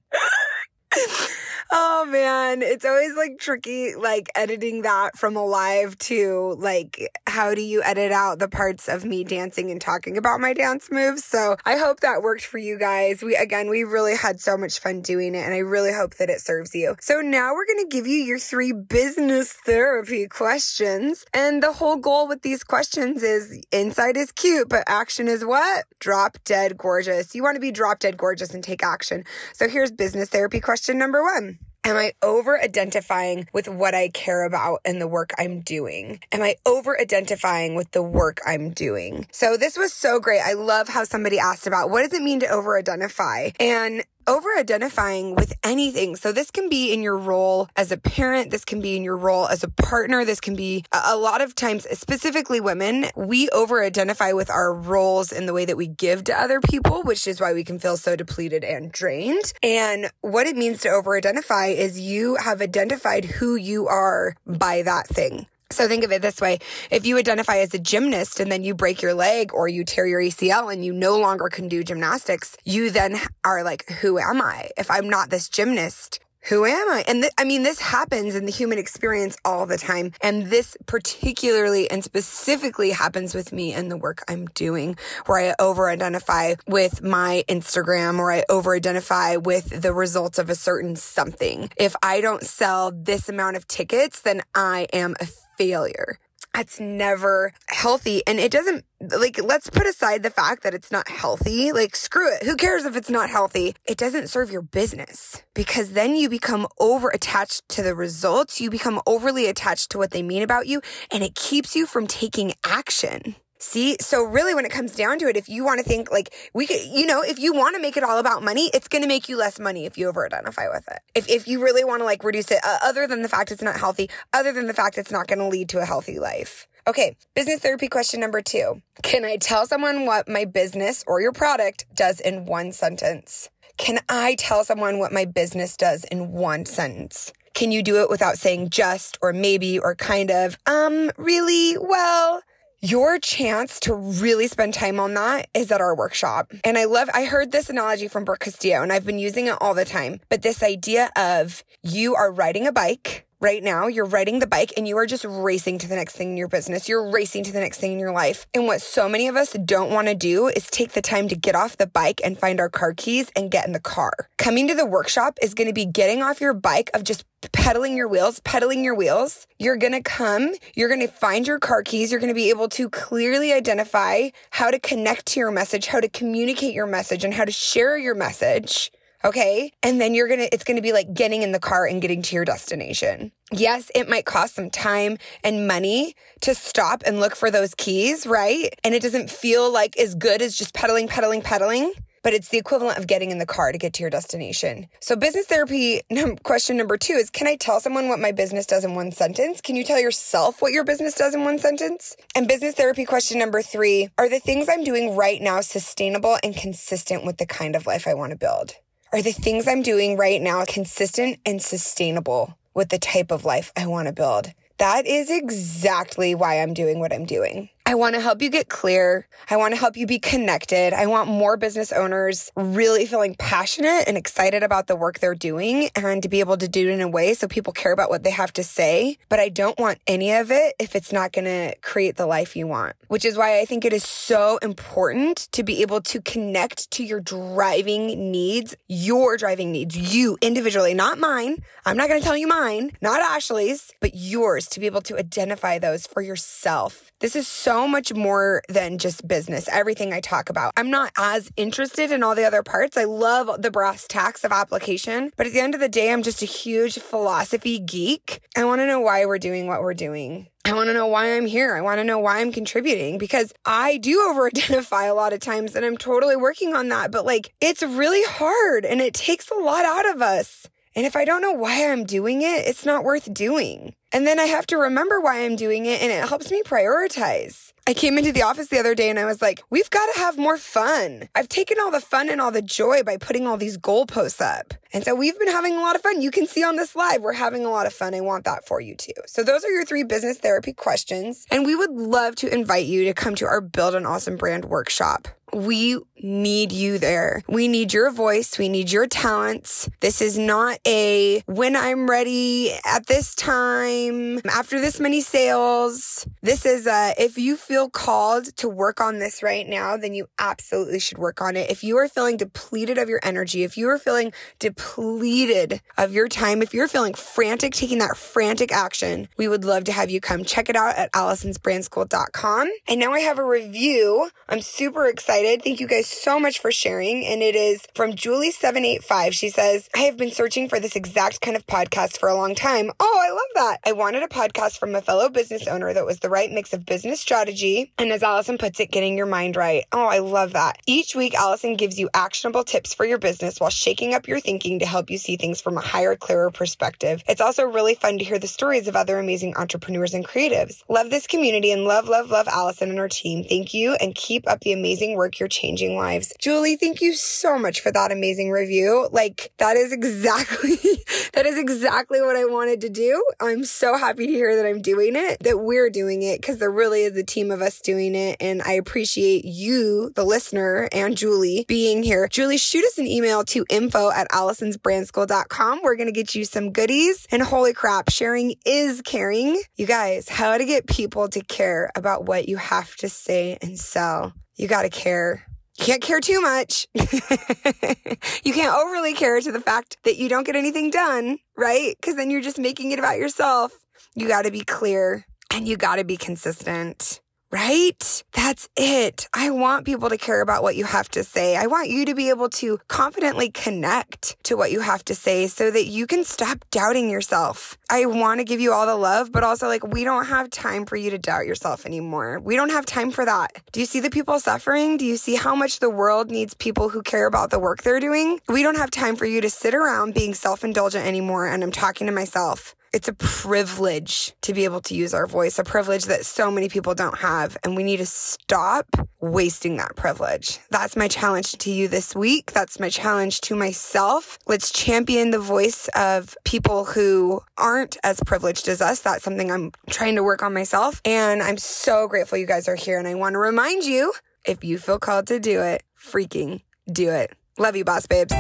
Oh man, it's always like tricky like editing that from a live to like how do you edit out the parts of me dancing and talking about my dance moves? So, I hope that worked for you guys. We again, we really had so much fun doing it and I really hope that it serves you. So, now we're to give you your 3 business therapy questions. And the whole goal with these questions is inside is cute, but action is what? Drop dead gorgeous. You want to be drop dead gorgeous and take action. So, here's business therapy question number 1. Am I over identifying with what I care about and the work I'm doing? Am I over identifying with the work I'm doing? So this was so great. I love how somebody asked about what does it mean to over identify? And over identifying with anything. So this can be in your role as a parent. This can be in your role as a partner. This can be a, a lot of times, specifically women, we over identify with our roles in the way that we give to other people, which is why we can feel so depleted and drained. And what it means to over identify is you have identified who you are by that thing. So think of it this way. If you identify as a gymnast and then you break your leg or you tear your ACL and you no longer can do gymnastics, you then are like, who am I? If I'm not this gymnast, who am I? And th- I mean, this happens in the human experience all the time. And this particularly and specifically happens with me and the work I'm doing, where I over identify with my Instagram or I over identify with the results of a certain something. If I don't sell this amount of tickets, then I am a failure. That's never healthy. And it doesn't, like, let's put aside the fact that it's not healthy. Like, screw it. Who cares if it's not healthy? It doesn't serve your business because then you become over attached to the results. You become overly attached to what they mean about you, and it keeps you from taking action. See, so really when it comes down to it, if you want to think like we could, you know, if you want to make it all about money, it's going to make you less money if you over identify with it. If, if you really want to like reduce it, uh, other than the fact it's not healthy, other than the fact it's not going to lead to a healthy life. Okay, business therapy question number two. Can I tell someone what my business or your product does in one sentence? Can I tell someone what my business does in one sentence? Can you do it without saying just or maybe or kind of, um, really? Well, your chance to really spend time on that is at our workshop. And I love, I heard this analogy from Brooke Castillo and I've been using it all the time. But this idea of you are riding a bike right now, you're riding the bike and you are just racing to the next thing in your business. You're racing to the next thing in your life. And what so many of us don't want to do is take the time to get off the bike and find our car keys and get in the car. Coming to the workshop is going to be getting off your bike of just pedaling your wheels, pedaling your wheels. You're going to come, you're going to find your car keys, you're going to be able to clearly identify how to connect to your message, how to communicate your message, and how to share your message. Okay. And then you're going to, it's going to be like getting in the car and getting to your destination. Yes, it might cost some time and money to stop and look for those keys, right? And it doesn't feel like as good as just pedaling, pedaling, pedaling but it's the equivalent of getting in the car to get to your destination. So, business therapy question number two is Can I tell someone what my business does in one sentence? Can you tell yourself what your business does in one sentence? And business therapy question number three Are the things I'm doing right now sustainable and consistent with the kind of life I want to build? Are the things I'm doing right now consistent and sustainable with the type of life I want to build? That is exactly why I'm doing what I'm doing. I want to help you get clear. I want to help you be connected. I want more business owners really feeling passionate and excited about the work they're doing and to be able to do it in a way so people care about what they have to say. But I don't want any of it if it's not going to create the life you want, which is why I think it is so important to be able to connect to your driving needs, your driving needs, you individually, not mine. I'm not going to tell you mine, not Ashley's, but yours to be able to identify those for yourself. This is so much more than just business, everything I talk about. I'm not as interested in all the other parts. I love the brass tacks of application, but at the end of the day, I'm just a huge philosophy geek. I want to know why we're doing what we're doing. I want to know why I'm here. I want to know why I'm contributing because I do over identify a lot of times and I'm totally working on that. But like, it's really hard and it takes a lot out of us. And if I don't know why I'm doing it, it's not worth doing. And then I have to remember why I'm doing it and it helps me prioritize. I came into the office the other day and I was like, we've got to have more fun. I've taken all the fun and all the joy by putting all these goalposts up. And so we've been having a lot of fun. You can see on this live, we're having a lot of fun. I want that for you too. So those are your three business therapy questions. And we would love to invite you to come to our Build an Awesome Brand workshop. We need you there. We need your voice. We need your talents. This is not a when I'm ready at this time after this many sales. This is a if you feel called to work on this right now, then you absolutely should work on it. If you are feeling depleted of your energy, if you are feeling depleted of your time, if you're feeling frantic, taking that frantic action, we would love to have you come check it out at allisonsbrandschool.com. And now I have a review. I'm super excited. Thank you guys so much for sharing. And it is from Julie785. She says, I have been searching for this exact kind of podcast for a long time. Oh, I love that. I wanted a podcast from a fellow business owner that was the right mix of business strategy and, as Allison puts it, getting your mind right. Oh, I love that. Each week, Allison gives you actionable tips for your business while shaking up your thinking to help you see things from a higher, clearer perspective. It's also really fun to hear the stories of other amazing entrepreneurs and creatives. Love this community and love, love, love Allison and her team. Thank you and keep up the amazing work. You're changing lives. Julie, thank you so much for that amazing review. Like, that is exactly, that is exactly what I wanted to do. I'm so happy to hear that I'm doing it, that we're doing it, because there really is a team of us doing it. And I appreciate you, the listener, and Julie being here. Julie, shoot us an email to info at allisonsbrandschool.com. We're going to get you some goodies. And holy crap, sharing is caring. You guys, how to get people to care about what you have to say and sell. You got to care. You can't care too much. you can't overly care to the fact that you don't get anything done, right? Because then you're just making it about yourself. You got to be clear and you got to be consistent. Right? That's it. I want people to care about what you have to say. I want you to be able to confidently connect to what you have to say so that you can stop doubting yourself. I want to give you all the love, but also like we don't have time for you to doubt yourself anymore. We don't have time for that. Do you see the people suffering? Do you see how much the world needs people who care about the work they're doing? We don't have time for you to sit around being self indulgent anymore. And I'm talking to myself. It's a privilege to be able to use our voice, a privilege that so many people don't have. And we need to stop wasting that privilege. That's my challenge to you this week. That's my challenge to myself. Let's champion the voice of people who aren't as privileged as us. That's something I'm trying to work on myself. And I'm so grateful you guys are here. And I want to remind you if you feel called to do it, freaking do it. Love you, boss babes.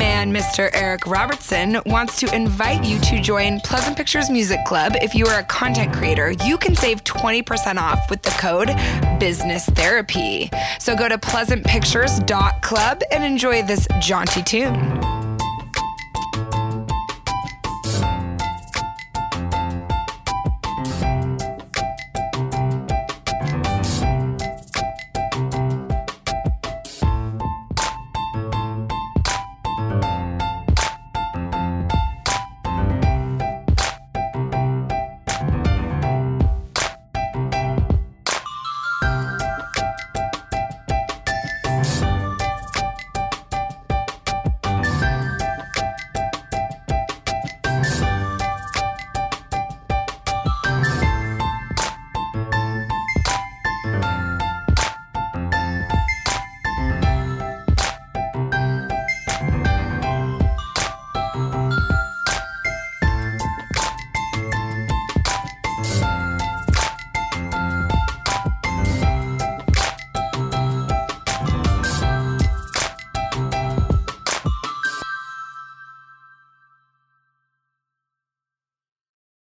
Man, Mr. Eric Robertson, wants to invite you to join Pleasant Pictures Music Club. If you are a content creator, you can save 20% off with the code Business Therapy. So go to pleasantpictures.club and enjoy this jaunty tune.